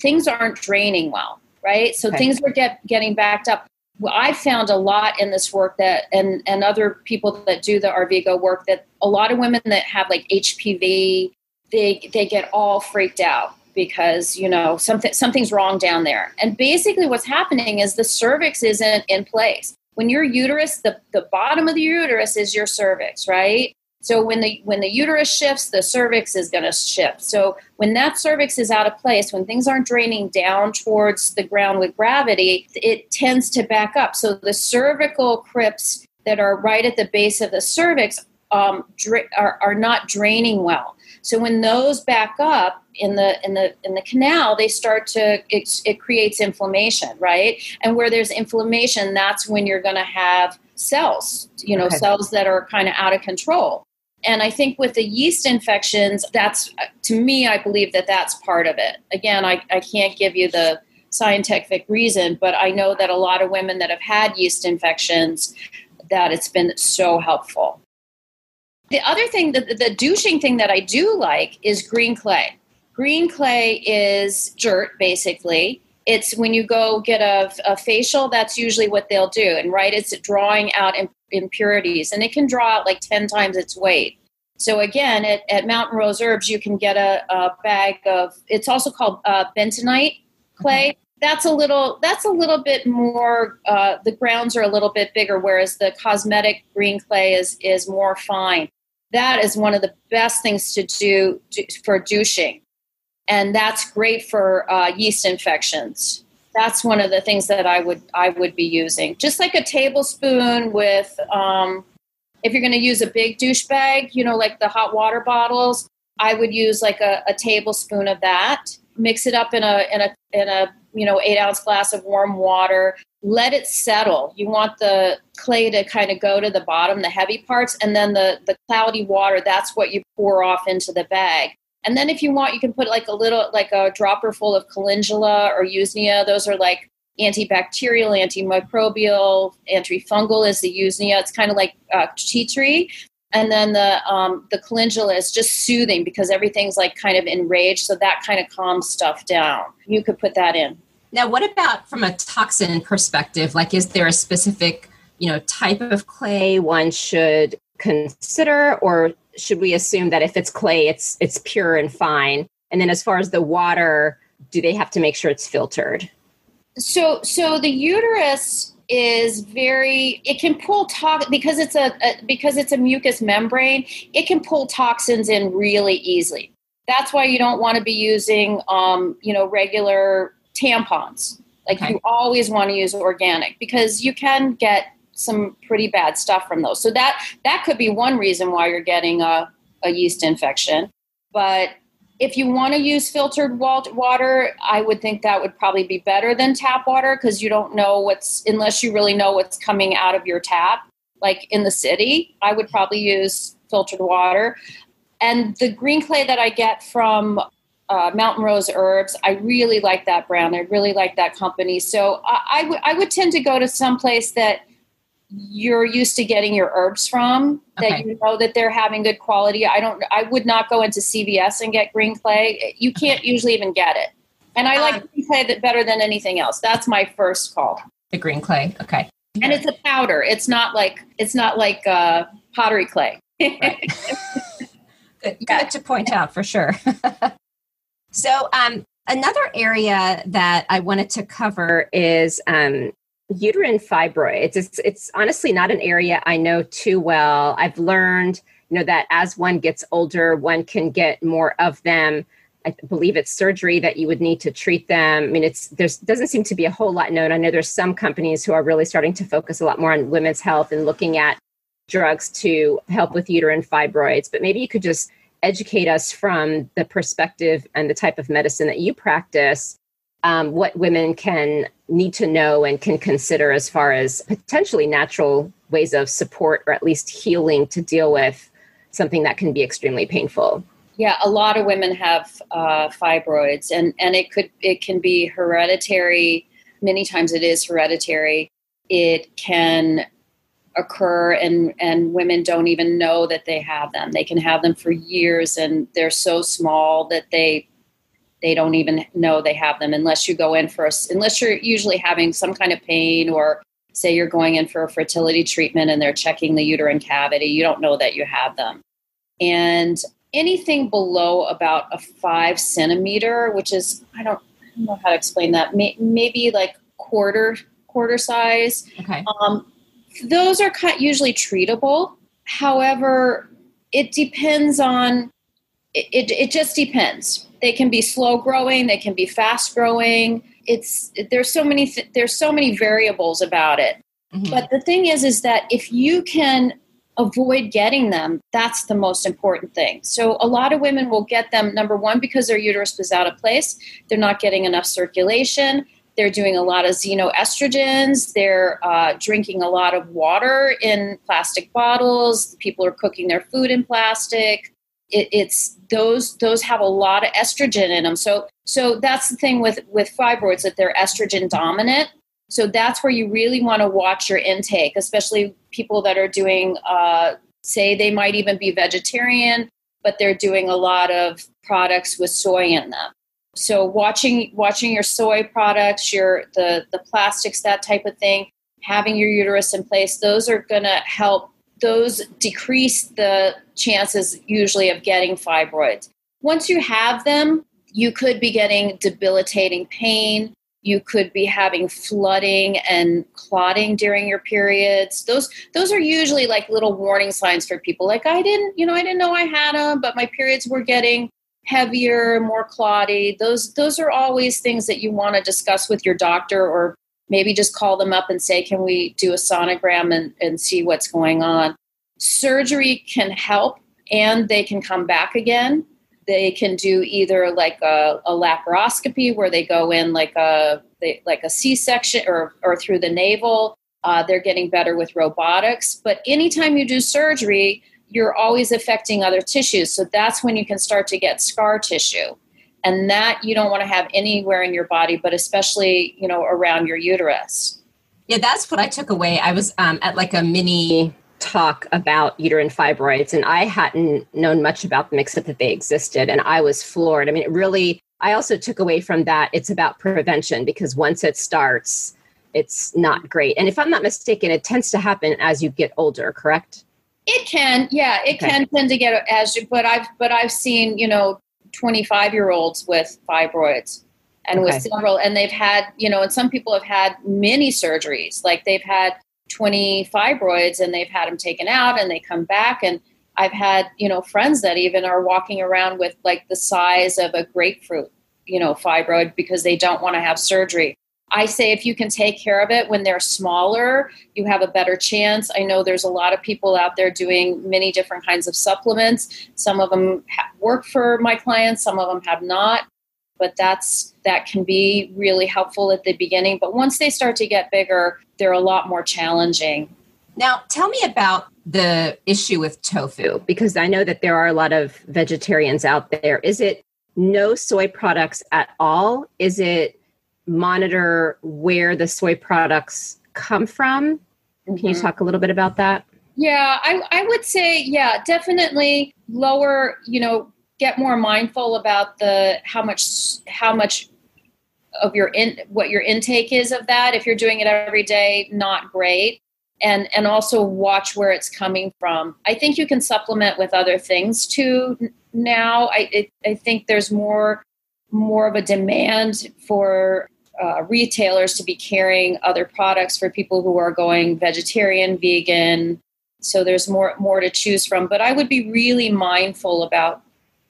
things aren't draining well, right? So okay. things are get, getting backed up. Well, I found a lot in this work that, and, and other people that do the Arvigo work, that a lot of women that have like HPV, they, they get all freaked out because you know something something's wrong down there and basically what's happening is the cervix isn't in place when your uterus the, the bottom of the uterus is your cervix right so when the when the uterus shifts, the cervix is going to shift. So when that cervix is out of place, when things aren't draining down towards the ground with gravity, it tends to back up. So the cervical crypts that are right at the base of the cervix um, dra- are, are not draining well. So when those back up in the in the in the canal, they start to it, it creates inflammation, right? And where there's inflammation, that's when you're going to have cells, you know, Okay. cells that are kind of out of control. And I think with the yeast infections, that's to me, I believe that that's part of it. Again, I, I can't give you the scientific reason, but I know that a lot of women that have had yeast infections, that it's been so helpful. The other thing, the, the douching thing that I do like is green clay. Green clay is dirt, basically. It's when you go get a, a facial, that's usually what they'll do. And right, it's drawing out impurities, and it can draw out like 10 times its weight. So again, at, at Mountain Rose Herbs, you can get a, a bag of. It's also called uh, bentonite clay. That's a little. That's a little bit more. Uh, the grounds are a little bit bigger, whereas the cosmetic green clay is is more fine. That is one of the best things to do do- for douching, and that's great for uh, yeast infections. That's one of the things that I would I would be using. Just like a tablespoon with. Um, if you're going to use a big douche bag, you know, like the hot water bottles, I would use like a, a tablespoon of that. Mix it up in a in a in a you know eight ounce glass of warm water. Let it settle. You want the clay to kind of go to the bottom, the heavy parts, and then the the cloudy water. That's what you pour off into the bag. And then if you want, you can put like a little like a dropper full of calendula or usnea. Those are like antibacterial, antimicrobial, antifungal is the usnea. It's kind of like uh, tea tree. And then the um, the calendula is just soothing because everything's like kind of enraged, so that kind of calms stuff down. You could put that in. Now, what about from a toxin perspective? Like, is there a specific, you know, type of clay one should consider, or should we assume that if it's clay, it's it's pure and fine? And then, as far as the water, do they have to make sure it's filtered? So so the uterus is very it can pull tox because it's a, a because it's a mucous membrane it can pull toxins in really easily that's why you don't want to be using um, you know regular tampons like Okay. you always want to use organic because you can get some pretty bad stuff from those so that that could be one reason why you're getting a, a yeast infection but if you want to use filtered water, I would think that would probably be better than tap water because you don't know what's, unless you really know what's coming out of your tap. Like in the city, I would probably use filtered water. And the green clay that I get from uh, Mountain Rose Herbs, I really like that brand. I really like that company. So I, I would- I would tend to go to some place that you're used to getting your herbs from that Okay. you know that they're having good quality i don't i would not go into cvs and get green clay you can't usually even get it and i like Um, green clay that better than anything else that's my first call The green clay. Okay. and it's a powder it's not like it's not like uh, pottery clay Right. good, good to point out for sure. so, um, another area that I wanted to cover is um, uterine fibroids. It's it's honestly not an area I know too well. I've learned, you know, that as one gets older, one can get more of them. I believe it's surgery that you would need to treat them. I mean, it's there's doesn't seem to be a whole lot known. I know there's some companies who are really starting to focus a lot more on women's health and looking at drugs to help with uterine fibroids, but maybe you could just educate us from the perspective and the type of medicine that you practice, um, what women can need to know and can consider as far as potentially natural ways of support or at least healing to deal with something that can be extremely painful. Yeah, a lot of women have uh, fibroids, and and it could it can be hereditary. Many times it is hereditary. It can occur, and and women don't even know that they have them. They can have them for years, and they're so small that they they don't even know they have them unless you go in for a, unless you're usually having some kind of pain or say you're going in for a fertility treatment and they're checking the uterine cavity. You don't know that you have them, and anything below about a five centimeter, which is I don't, I don't know how to explain that. May, maybe like quarter quarter size. Okay. Um, those are usually treatable. However, it depends on. It, it, it just depends. They can be slow growing. They can be fast growing. It's there's so many th- there's so many variables about it. Mhm. But the thing is, is that if you can avoid getting them. That's the most important thing. So, a lot of women will get them, number one, because their uterus was out of place, they're not getting enough circulation. They're doing a lot of xenoestrogens. They're uh, drinking a lot of water in plastic bottles. People are cooking their food in plastic. It, it's those those have a lot of estrogen in them. So so that's the thing with with fibroids that they're estrogen dominant. So that's where you really want to watch your intake, especially people that are doing, uh, say, they might even be vegetarian, but they're doing a lot of products with soy in them. So watching watching your soy products, your the the plastics, that type of thing, having your uterus in place, those are going to help. Those decrease the chances usually of getting fibroids. Once you have them, you could be getting debilitating pain. You could be having flooding and clotting during your periods. Those those are usually like little warning signs for people. Like i didn't you know i didn't know i had them but my periods were getting heavier more clotty. Those those are always things that you want to discuss with your doctor or maybe just call them up and say can we do a sonogram and, and see what's going on surgery can help and they can come back again they can do either like a, a laparoscopy where they go in like a they, like a C-section or or through the navel. Uh, they're getting better with robotics, but anytime you do surgery, you're always affecting other tissues. So that's when you can start to get scar tissue, and that you don't want to have anywhere in your body, but especially you know around your uterus. Yeah, that's what I took away. I was um, at like a mini talk about uterine fibroids, and I hadn't known much about them except that they existed, and I was floored. I mean, it really, I also took away from that it's about prevention because once it starts, it's not great. And if I'm not mistaken, it tends to happen as you get older, correct? It can, yeah, it okay. can tend to get as you, but I've, but I've seen, you know, 25 year olds with fibroids and okay. with several, and they've had, you know, and some people have had many surgeries, like they've had 20 fibroids and they've had them taken out and they come back and I've had, you know, friends that even are walking around with like the size of a grapefruit, you know, fibroid because they don't want to have surgery. I say if you can take care of it when they're smaller, you have a better chance. I know there's a lot of people out there doing many different kinds of supplements. Some of them work for my clients, some of them have not. But that's that can be really helpful at the beginning. But once they start to get bigger they're a lot more challenging. Now tell me about the issue with tofu because i know that there are a lot of vegetarians out there. Is it no soy products at all? Is it monitor where the soy products come from. Can mm-hmm. you talk a little bit about that? Yeah I, I would say yeah definitely lower you know get more mindful about the how much how much of your in what your intake is of that. If you're doing it every day not great. And and also watch where it's coming from. I think you can supplement with other things too now. I it, i think there's more more of a demand for uh, retailers to be carrying other products for people who are going vegetarian vegan so there's more more to choose from but i would be really mindful about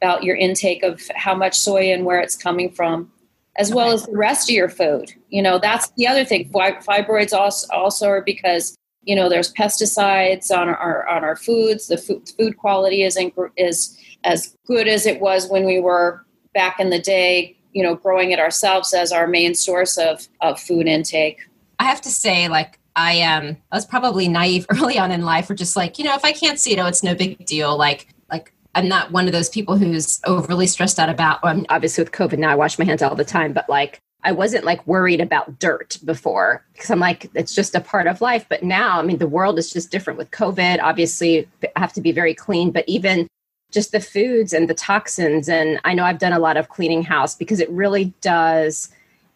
about your intake of how much soy and where it's coming from, as well as the rest of your food. You know, that's the other thing. Fibroids also, also are because you know there's pesticides on our on our foods. The food, food quality isn't is as good as it was when we were back in the day. You know, growing it ourselves as our main source of of food intake. I have to say, like I um I was probably naive early on in life, or just like you know, if I can't see it, oh, it's no big deal. Like like I'm not one of those people who's overly stressed out about. Well, I'm obviously with COVID now, I wash my hands all the time, but like I wasn't like worried about dirt before because I'm like it's just a part of life. But now, I mean, the world is just different with COVID. Obviously, I have to be very clean, but even just the foods and the toxins. And I know I've done a lot of cleaning house because it really does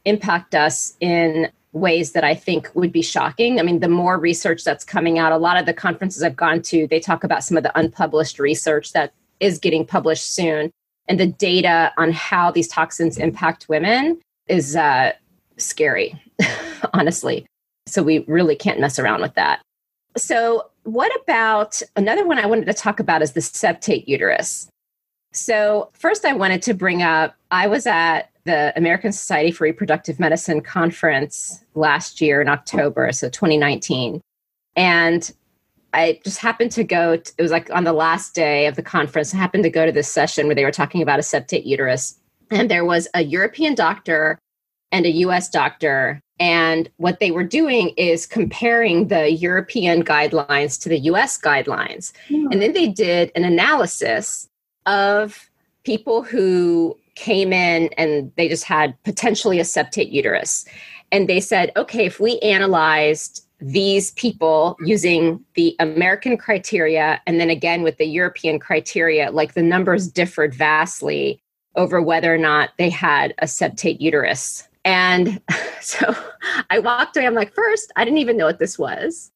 impact us in ways that I think would be shocking. I mean, the more research that's coming out, a lot of the conferences I've gone to, they talk about some of the unpublished research that is getting published soon. And the data on how these toxins impact women is uh, scary, honestly. So we really can't mess around with that. So, what about another one I wanted to talk about is the septate uterus. So, first, I wanted to bring up I was at the American Society for Reproductive Medicine conference last year in October, so 2019. And I just happened to go, to, it was like on the last day of the conference, I happened to go to this session where they were talking about a septate uterus. And there was a European doctor and a US doctor. And what they were doing is comparing the European guidelines to the US guidelines. Mm. And then they did an analysis of people who came in and they just had potentially a septate uterus. And they said, okay, if we analyzed these people using the American criteria and then again with the European criteria, like the numbers differed vastly over whether or not they had a septate uterus. And so I walked away. I'm like, first, I didn't even know what this was.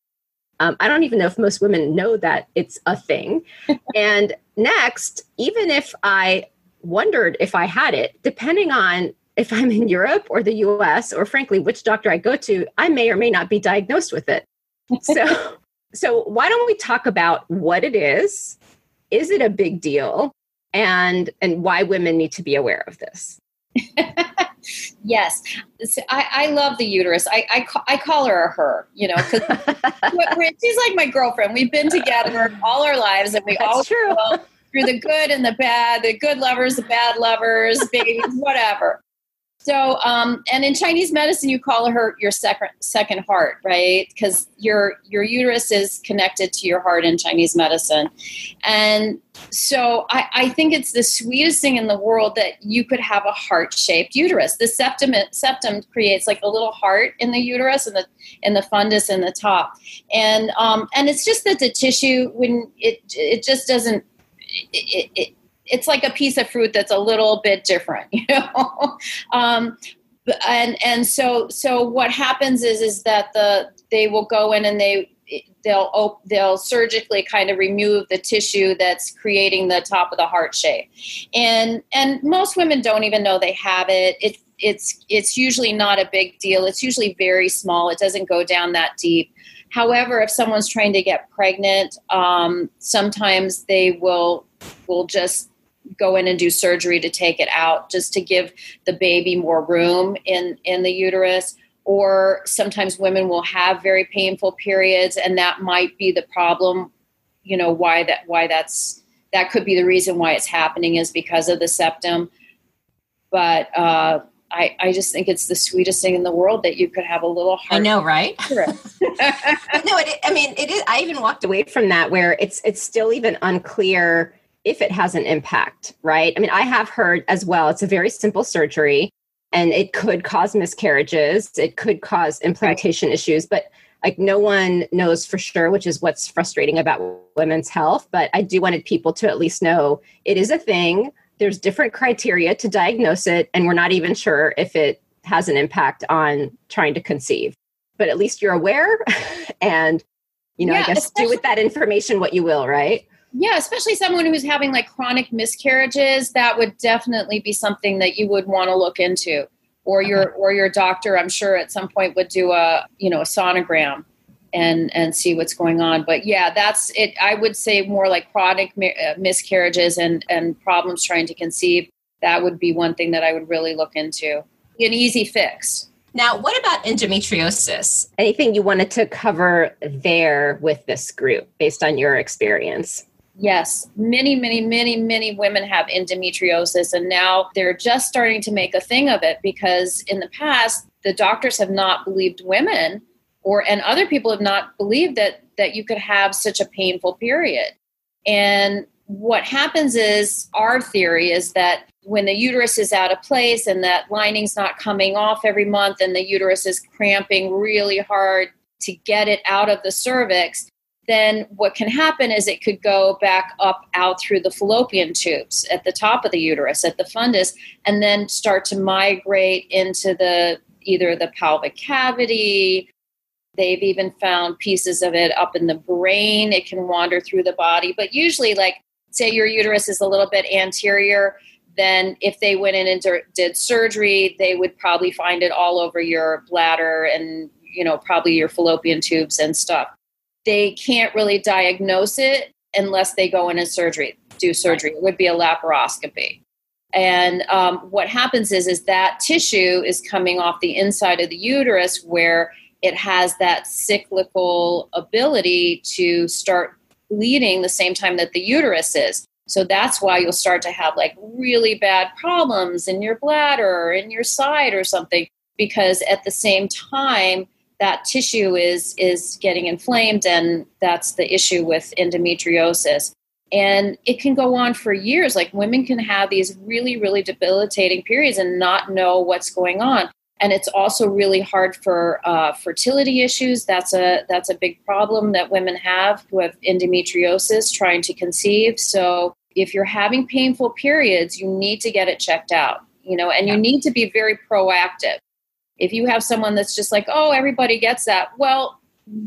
Um, I don't even know if most women know that it's a thing. and next, even if I wondered if I had it, depending on if I'm in Europe or the US, or frankly, which doctor I go to, I may or may not be diagnosed with it. So, so why don't we talk about what it is? Is it a big deal? And and why women need to be aware of this. Yes, I, I, love the uterus. I, I, I call her a her, you know, because she's like my girlfriend. We've been together all our lives, and we That's all true. through the good and the bad, the good lovers, the bad lovers, babies, whatever. So, um, and in Chinese medicine, you call her your second second heart, right? Because your your uterus is connected to your heart in Chinese medicine, and so I, I think it's the sweetest thing in the world that you could have a heart shaped uterus. The septum septum creates like a little heart in the uterus and the in the fundus in the top, and um, and it's just that the tissue when it it just doesn't it, it, it's like a piece of fruit that's a little bit different, you know. um, and and so so what happens is is that the they will go in and they they'll they'll surgically kind of remove the tissue that's creating the top of the heart shape. And and most women don't even know they have it. It it's it's usually not a big deal. It's usually very small. It doesn't go down that deep. However if someone's trying to get pregnant um, sometimes they will will just go in and do surgery to take it out just to give the baby more room in in the uterus or sometimes women will have very painful periods and that might be the problem you know why that why that's that could be the reason why it's happening is because of the septum but uh I, I just think it's the sweetest thing in the world that you could have a little heart. I know, right? no, it, I mean, it is. I even walked away from that where it's it's still even unclear if it has an impact, right? I mean, I have heard as well, it's a very simple surgery and it could cause miscarriages, it could cause implantation right. issues, but like no one knows for sure, which is what's frustrating about women's health. But I do wanted people to at least know it is a thing. There's different criteria to diagnose it, and we're not even sure if it has an impact on trying to conceive. But at least you're aware, and you know, yeah, I guess do with that information what you will, right? Yeah especially someone who's having like chronic miscarriages that would definitely be something that you would want to look into. Or your uh-huh. or your doctor i'm sure at some point would do a you know a sonogram and and see what's going on. But yeah that's it i would say more like chronic uh, miscarriages and and problems trying to conceive. That would be one thing that i would really look into. An easy fix. Now what about endometriosis? Anything you wanted to cover there with this group based on your experience Yes, many, many, many, many women have endometriosis, and now they're just starting to make a thing of it because in the past, the doctors have not believed women, or and other people have not believed that that you could have such a painful period. And what happens is our theory is that when the uterus is out of place and that lining's not coming off every month and the uterus is cramping really hard to get it out of the cervix then what can happen is it could go back up out through the fallopian tubes at the top of the uterus at the fundus and then start to migrate into the either the pelvic cavity. They've even found pieces of it up in the brain. It can wander through the body. But usually like say your uterus is a little bit anterior then if they went in and did surgery they would probably find it all over your bladder and you know probably your fallopian tubes and stuff they can't really diagnose it unless they go in and surgery, do surgery. It would be a laparoscopy. And um, what happens is, is that tissue is coming off the inside of the uterus where it has that cyclical ability to start bleeding the same time that the uterus is. So that's why you'll start to have like really bad problems in your bladder or in your side or something because at the same time that tissue is is getting inflamed and that's the issue with endometriosis and it can go on for years like women can have these really really debilitating periods and not know what's going on and it's also really hard for uh, fertility issues. That's a that's a big problem that women have who have endometriosis trying to conceive. So if you're having painful periods, you need to get it checked out. You know, and you need to be very proactive. If you have someone that's just like, oh, everybody gets that, well,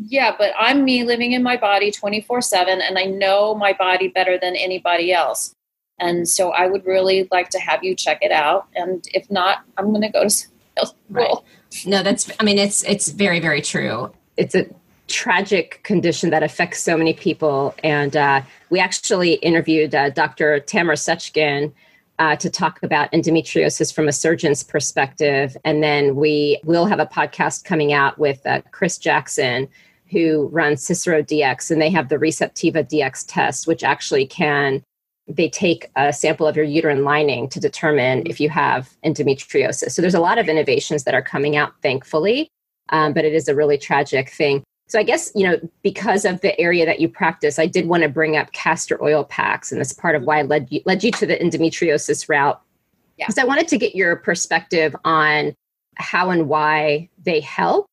yeah, but I'm me living in my body 24 7, and I know my body better than anybody else. And so I would really like to have you check it out. And if not, I'm going to go to right. No, that's. I mean, it's it's very very true. It's a tragic condition that affects so many people, and uh, we actually interviewed uh, Dr. Tamer Seckin. Uh, to talk about endometriosis from a surgeon's perspective. And then we will have a podcast coming out with uh, Chris Jackson, who runs Cicero DX, and they have the Receptiva DX test, which actually can they take a sample of your uterine lining to determine if you have endometriosis. So there's a lot of innovations that are coming out, thankfully, um, but it is a really tragic thing. So I guess you know because of the area that you practice, I did want to bring up castor oil packs, and that's part of why I led you, led you to the endometriosis route. Because yeah. I wanted to get your perspective on how and why they help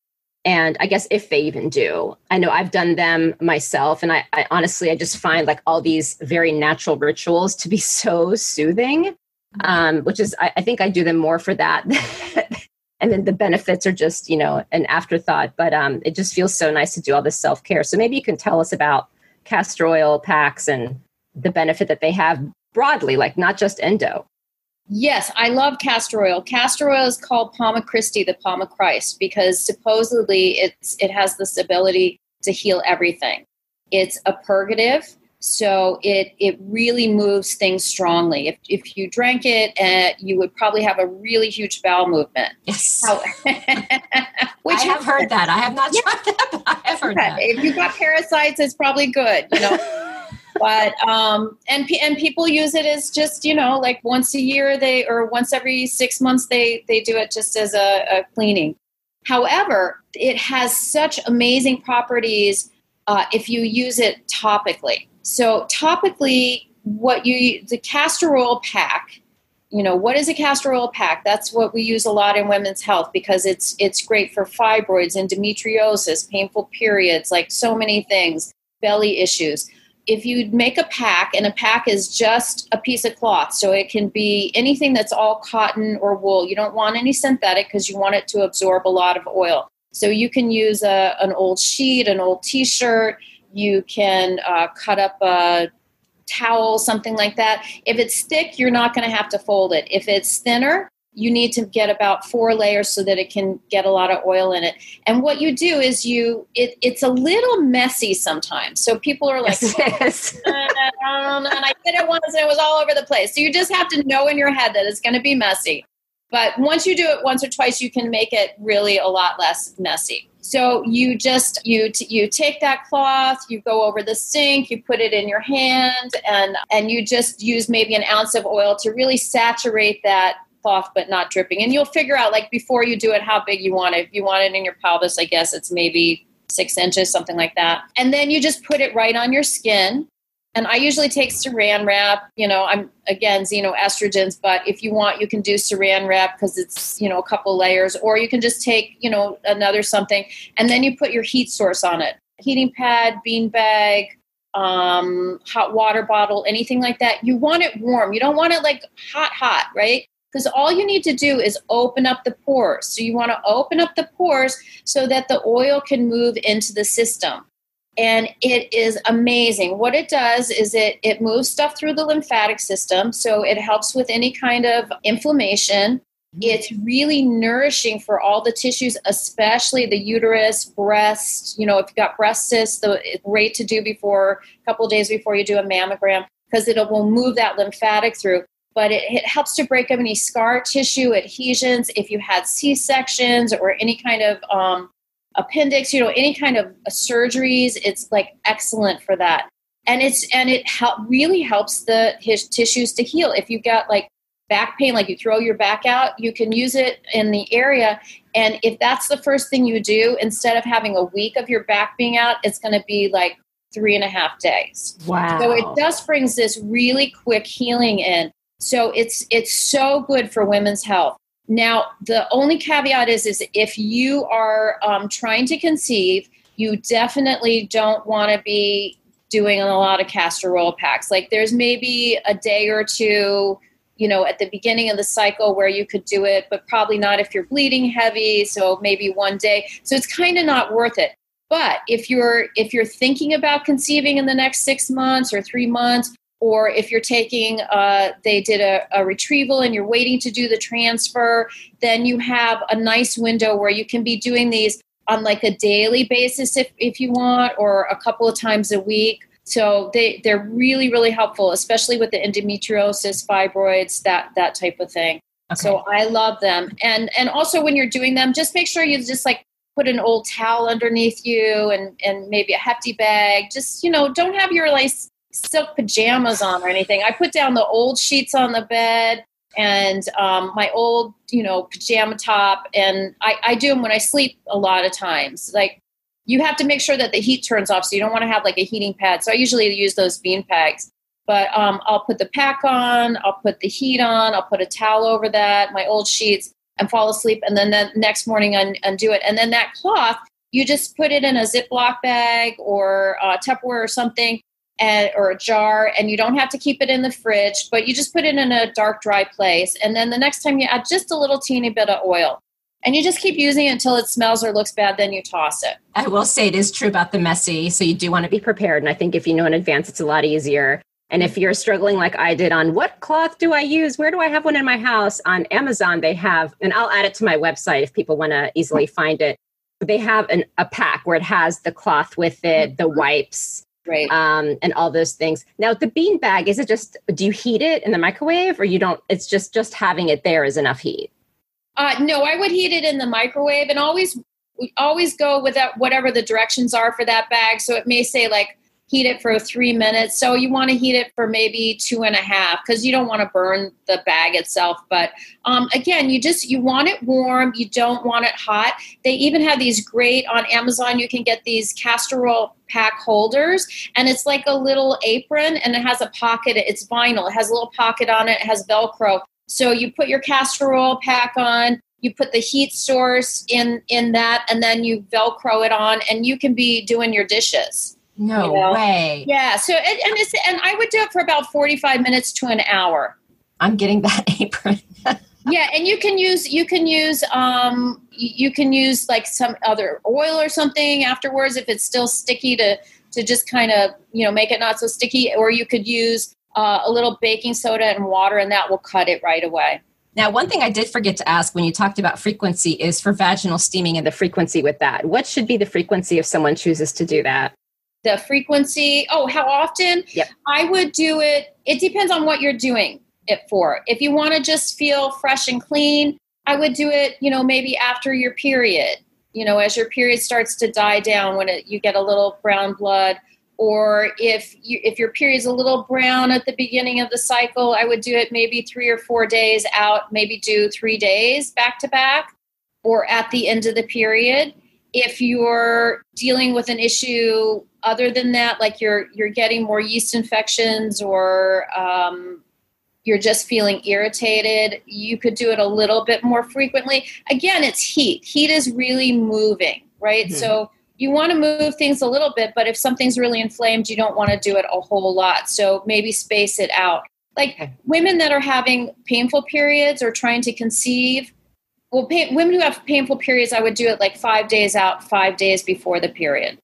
and i guess if they even do i know i've done them myself and I, I, honestly i just find like all these very natural rituals to be so soothing um, which is I, I, think i do them more for that and then the benefits are just you know an afterthought but um, it just feels so nice to do all this self-care so maybe you can tell us about castor oil packs and the benefit that they have broadly like not just endo Yes, I love castor oil. Castor oil is called Palma Christi, the palm of Christ, because supposedly it's it has this ability to heal everything. It's a purgative, so it it really moves things strongly. If if you drank it, uh, you would probably have a really huge bowel movement. Yes, which I have heard that. I have not tried that, but I have heard that. If you've got parasites, it's probably good. You know. but um and and people use it as just you know like once a year they or once every six months they they do it just as a, a cleaning however it has such amazing properties uh, if you use it topically so topically what you the castor oil pack you know what is a castor oil pack that's what we use a lot in women's health because it's it's great for fibroids endometriosis painful periods like so many things belly issues if you make a pack, and a pack is just a piece of cloth, so it can be anything that's all cotton or wool. You don't want any synthetic because you want it to absorb a lot of oil. So you can use a, an old sheet, an old t shirt, you can uh, cut up a towel, something like that. If it's thick, you're not going to have to fold it. If it's thinner, you need to get about four layers so that it can get a lot of oil in it. And what you do is you it, it's a little messy sometimes. So people are like, yes, oh, and I did it once and it was all over the place. So you just have to know in your head that it's going to be messy. But once you do it once or twice, you can make it really a lot less messy. So you just you t- you take that cloth, you go over the sink, you put it in your hand, and and you just use maybe an ounce of oil to really saturate that cloth but not dripping. And you'll figure out like before you do it how big you want it. If you want it in your pelvis, I guess it's maybe six inches, something like that. And then you just put it right on your skin. And I usually take saran wrap. You know, I'm again xenoestrogens, but if you want, you can do saran wrap because it's you know a couple layers, or you can just take you know another something, and then you put your heat source on it: heating pad, bean bag, um, hot water bottle, anything like that. You want it warm. You don't want it like hot, hot, right? because all you need to do is open up the pores. So you want to open up the pores so that the oil can move into the system. And it is amazing. What it does is it, it moves stuff through the lymphatic system. So it helps with any kind of inflammation. It's really nourishing for all the tissues, especially the uterus, breast. You know, if you've got breast cysts, the, it's great to do before a couple days before you do a mammogram because it will move that lymphatic through but it, it, helps to break up any scar tissue adhesions if you had c-sections or any kind of um, appendix, you know, any kind of surgeries, it's like excellent for that. And it's and it help, really helps the his tissues to heal. If you've got like back pain, like you throw your back out, you can use it in the area. And if that's the first thing you do, instead of having a week of your back being out, it's going to be like three and a half days. Wow. So it just brings this really quick healing in. So it's it's so good for women's health. Now the only caveat is is if you are um, trying to conceive, you definitely don't want to be doing a lot of castor oil packs. Like there's maybe a day or two you know at the beginning of the cycle where you could do it but probably not if you're bleeding heavy so maybe one day so it's kind of not worth it but if you're if you're thinking about conceiving in the next six months or three months or if you're taking uh, they did a, a retrieval and you're waiting to do the transfer then you have a nice window where you can be doing these on like a daily basis if, if you want or a couple of times a week so they they're really really helpful, especially with the endometriosis, fibroids, that that type of thing. Okay. So I love them, and and also when you're doing them, just make sure you just like put an old towel underneath you and and maybe a hefty bag. Just you know, don't have your like silk pajamas on or anything. I put down the old sheets on the bed and um, my old you know pajama top and I, I do them when i sleep a lot of times like you have to make sure that the heat turns off. So you don't want to have like a heating pad. So I usually use those bean pags. But um, I'll put the pack on, I'll put the heat on, I'll put a towel over that, my old sheets, and fall asleep. And then the next morning un- undo it. And then that cloth, you just put it in a Ziploc bag or uh, Tupperware or something, and, or a jar, and you don't have to keep it in the fridge, but you just put it in a dark, dry place. And then the next time you add just a little teeny bit of oil and you just keep using it until it smells or looks bad then you toss it. I will say it is true about the messy so you do want to be prepared and i think if you know in advance it's a lot easier. And if you're struggling like i did on what cloth do i use? Where do i have one in my house? on amazon they have and i'll add it to my website if people want to easily find it. They have an, a pack where it has the cloth with it the wipes right. Um, and all those things. Now the bean bag is it just do you heat it in the microwave or you don't it's just just having it there is enough heat? Uh, no, I would heat it in the microwave and always always go with that whatever the directions are for that bag. So it may say like heat it for three minutes. So you want to heat it for maybe two and a half because you don't want to burn the bag itself. But um, again, you just you want it warm. You don't want it hot. They even have these great on Amazon. You can get these castor oil pack holders, and it's like a little apron, and it has a pocket. It's vinyl. It has a little pocket on it. It has Velcro. So you put your castor oil pack on, you put the heat source in in that, and then you Velcro it on, and you can be doing your dishes. No you know? way. Yeah. So and, and it's and I would do it for about forty five minutes to an hour. I'm getting that apron. yeah, and you can use you can use um you can use like some other oil or something afterwards if it's still sticky to to just kind of you know make it not so sticky, or you could use uh, a little baking soda and water, and that will cut it right away. Now, one thing I did forget to ask when you talked about frequency is for vaginal steaming and the frequency with that. What should be the frequency if someone chooses to do that? The frequency, oh, how often? Yep. I would do it, it depends on what you're doing it for. If you want to just feel fresh and clean, I would do it, you know, maybe after your period. You know, as your period starts to die down, when it, you get a little brown blood, or if you, if your period's a little brown at the beginning of the cycle, I would do it maybe three or four days out, maybe do three days back to back, or at the end of the period. If you're dealing with an issue other than that, like you're you're getting more yeast infections or um, you're just feeling irritated, you could do it a little bit more frequently. Again, it's heat. Heat is really moving, right? Mm-hmm. So you want to move things a little bit, but if something's really inflamed, you don't want to do it a whole lot. So maybe space it out. Like women that are having painful periods or trying to conceive, well, women who have painful periods, I would do it like five days out, five days before the period.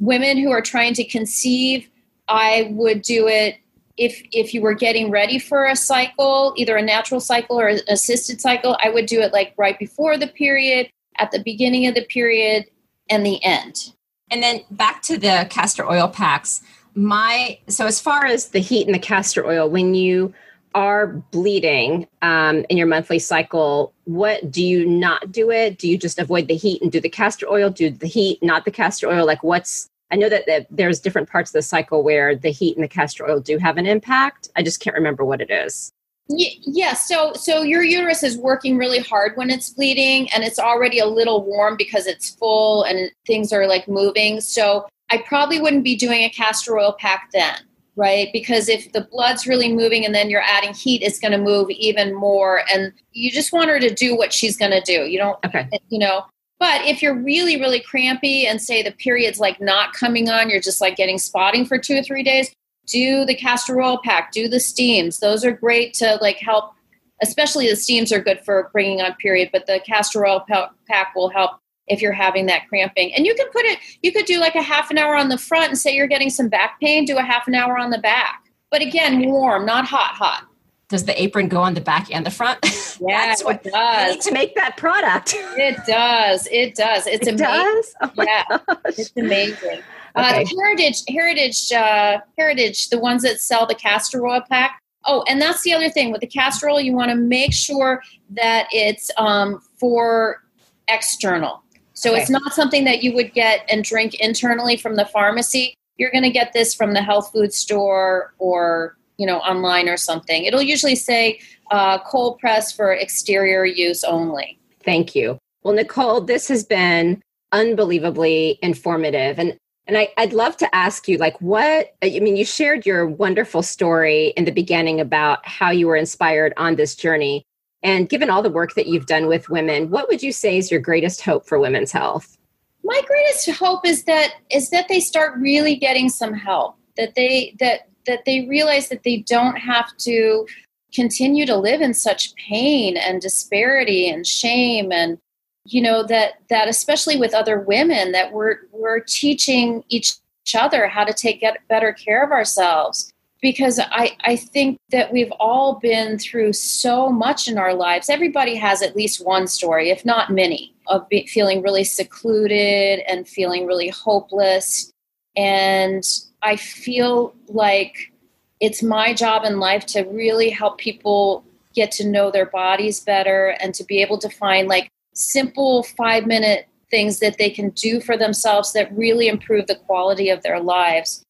Women who are trying to conceive, I would do it if if you were getting ready for a cycle, either a natural cycle or an assisted cycle. I would do it like right before the period, at the beginning of the period, and the end. And then back to the castor oil packs. My so as far as the heat and the castor oil, when you are bleeding um, in your monthly cycle, what do you not do it? Do you just avoid the heat and do the castor oil? Do the heat, not the castor oil? Like, what's I know that, that there's different parts of the cycle where the heat and the castor oil do have an impact. I just can't remember what it is. Yeah, so so your uterus is working really hard when it's bleeding and it's already a little warm because it's full and things are like moving. So I probably wouldn't be doing a castor oil pack then, right? Because if the blood's really moving and then you're adding heat, it's going to move even more and you just want her to do what she's going to do. You don't okay. you know, but if you're really, really crampy and say the period's like not coming on, you're just like getting spotting for two or three days, do the castor oil pack, do the steams. Those are great to like help, especially the steams are good for bringing on period, but the castor oil pack will help if you're having that cramping. And you can put it, you could do like a half an hour on the front and say you're getting some back pain, do a half an hour on the back. But again, warm, not hot, hot does the apron go on the back and the front? Yeah, That's what it does. need to make that product. It does. It does. It's it amazing. Does? Oh yeah, gosh. it's amazing. Uh, okay. Uh, Heritage, Heritage, uh, Heritage, the ones that sell the castor oil pack. Oh, and that's the other thing with the castor oil. You want to make sure that it's um, for external. So okay. it's not something that you would get and drink internally from the pharmacy. You're going to get this from the health food store or you know online or something it'll usually say uh, cold press for exterior use only thank you well nicole this has been unbelievably informative and and I, would love to ask you, like, what, I mean, you shared your wonderful story in the beginning about how you were inspired on this journey. And given all the work that you've done with women, what would you say is your greatest hope for women's health? My greatest hope is that is that they start really getting some help. That they that that they realize that they don't have to continue to live in such pain and disparity and shame and you know that that especially with other women that we're we're teaching each other how to take better care of ourselves because I, I think that we've all been through so much in our lives. Everybody has at least one story, if not many, of be, feeling really secluded and feeling really hopeless. And I feel like it's my job in life to really help people get to know their bodies better and to be able to find like simple five minute things that they can do for themselves that really improve the quality of their lives.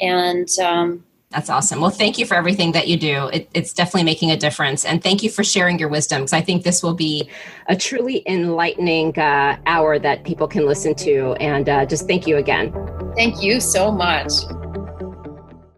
And um, that's awesome. Well, thank you for everything that you do. It, it's definitely making a difference. And thank you for sharing your wisdom because I think this will be a truly enlightening uh, hour that people can listen to. And uh, just thank you again. Thank you so much.